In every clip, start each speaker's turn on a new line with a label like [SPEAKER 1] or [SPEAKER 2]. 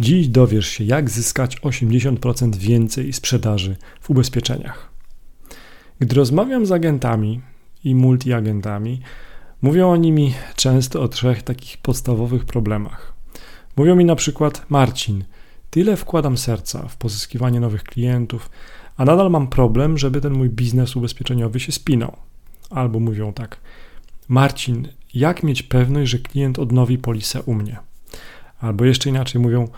[SPEAKER 1] Dziś dowiesz się, jak zyskać 80% więcej sprzedaży w ubezpieczeniach. Gdy rozmawiam z agentami i multiagentami, mówią oni mi często o trzech takich podstawowych problemach. Mówią mi na przykład: Marcin, tyle wkładam serca w pozyskiwanie nowych klientów, a nadal mam problem, żeby ten mój biznes ubezpieczeniowy się spinał. Albo mówią tak: Marcin, jak mieć pewność, że klient odnowi polisę u mnie? Albo jeszcze inaczej mówią: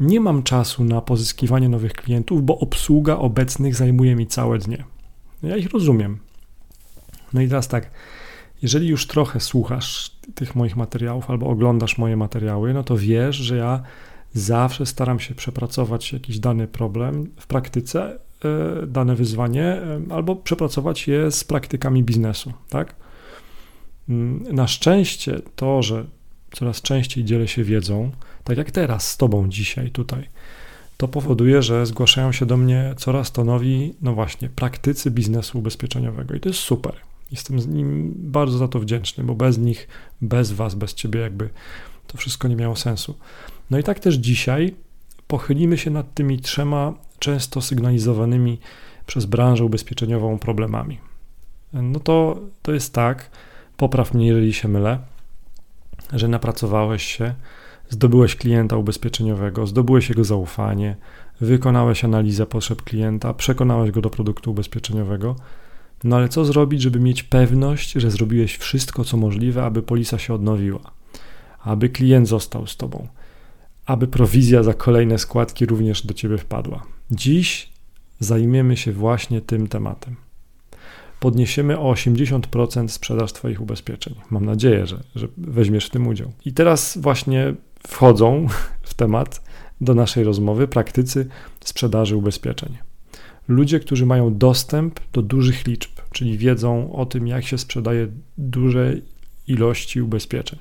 [SPEAKER 1] Nie mam czasu na pozyskiwanie nowych klientów, bo obsługa obecnych zajmuje mi całe dnie. Ja ich rozumiem. No i teraz tak, jeżeli już trochę słuchasz tych moich materiałów albo oglądasz moje materiały, no to wiesz, że ja zawsze staram się przepracować jakiś dany problem w praktyce, e, dane wyzwanie, e, albo przepracować je z praktykami biznesu, tak? Mm, na szczęście to, że coraz częściej dzielę się wiedzą, tak jak teraz z Tobą dzisiaj tutaj, to powoduje, że zgłaszają się do mnie coraz to nowi, no właśnie, praktycy biznesu ubezpieczeniowego i to jest super. Jestem z nim bardzo za to wdzięczny, bo bez nich, bez Was, bez Ciebie jakby to wszystko nie miało sensu. No i tak też dzisiaj pochylimy się nad tymi trzema często sygnalizowanymi przez branżę ubezpieczeniową problemami. No to, to jest tak, popraw mnie, jeżeli się mylę, że napracowałeś się, zdobyłeś klienta ubezpieczeniowego, zdobyłeś jego zaufanie, wykonałeś analizę potrzeb klienta, przekonałeś go do produktu ubezpieczeniowego. No ale co zrobić, żeby mieć pewność, że zrobiłeś wszystko, co możliwe, aby polisa się odnowiła, aby klient został z tobą, aby prowizja za kolejne składki również do ciebie wpadła? Dziś zajmiemy się właśnie tym tematem podniesiemy o 80% sprzedaż Twoich ubezpieczeń. Mam nadzieję, że, że weźmiesz w tym udział. I teraz właśnie wchodzą w temat do naszej rozmowy praktycy sprzedaży ubezpieczeń. Ludzie, którzy mają dostęp do dużych liczb, czyli wiedzą o tym, jak się sprzedaje duże ilości ubezpieczeń.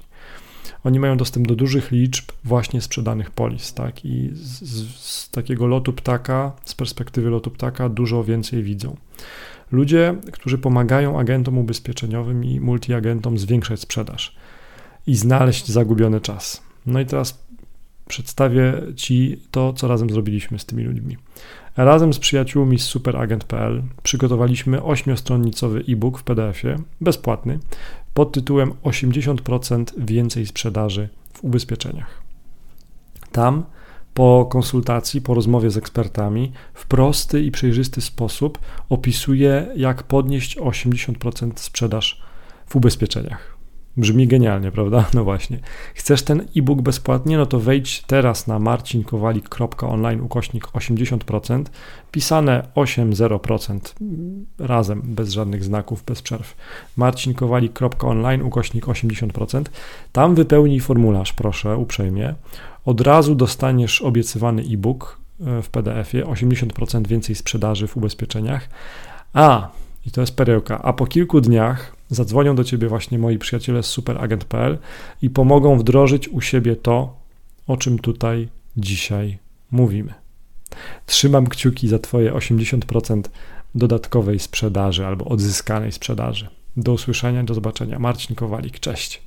[SPEAKER 1] Oni mają dostęp do dużych liczb właśnie sprzedanych polis, tak? I z, z takiego lotu ptaka, z perspektywy lotu ptaka, dużo więcej widzą. Ludzie, którzy pomagają agentom ubezpieczeniowym i multiagentom zwiększać sprzedaż i znaleźć zagubiony czas. No i teraz przedstawię Ci to, co razem zrobiliśmy z tymi ludźmi. Razem z przyjaciółmi z superagent.pl przygotowaliśmy ośmiostronnicowy e-book w PDF-ie, bezpłatny, pod tytułem 80% więcej sprzedaży w ubezpieczeniach. Tam po konsultacji, po rozmowie z ekspertami, w prosty i przejrzysty sposób opisuje, jak podnieść 80% sprzedaż w ubezpieczeniach. Brzmi genialnie, prawda? No właśnie. Chcesz ten e-book bezpłatnie? No to wejdź teraz na marcinkowalik.online ukośnik 80%, pisane 80% razem, bez żadnych znaków, bez przerw. marcinkowalik.online ukośnik 80%. Tam wypełnij formularz, proszę, uprzejmie. Od razu dostaniesz obiecywany e-book e, w PDF-ie, 80% więcej sprzedaży w ubezpieczeniach. A, i to jest perełka, a po kilku dniach zadzwonią do ciebie właśnie moi przyjaciele z superagent.pl i pomogą wdrożyć u siebie to, o czym tutaj dzisiaj mówimy. Trzymam kciuki za Twoje 80% dodatkowej sprzedaży albo odzyskanej sprzedaży. Do usłyszenia, do zobaczenia. Marcin Kowalik, cześć.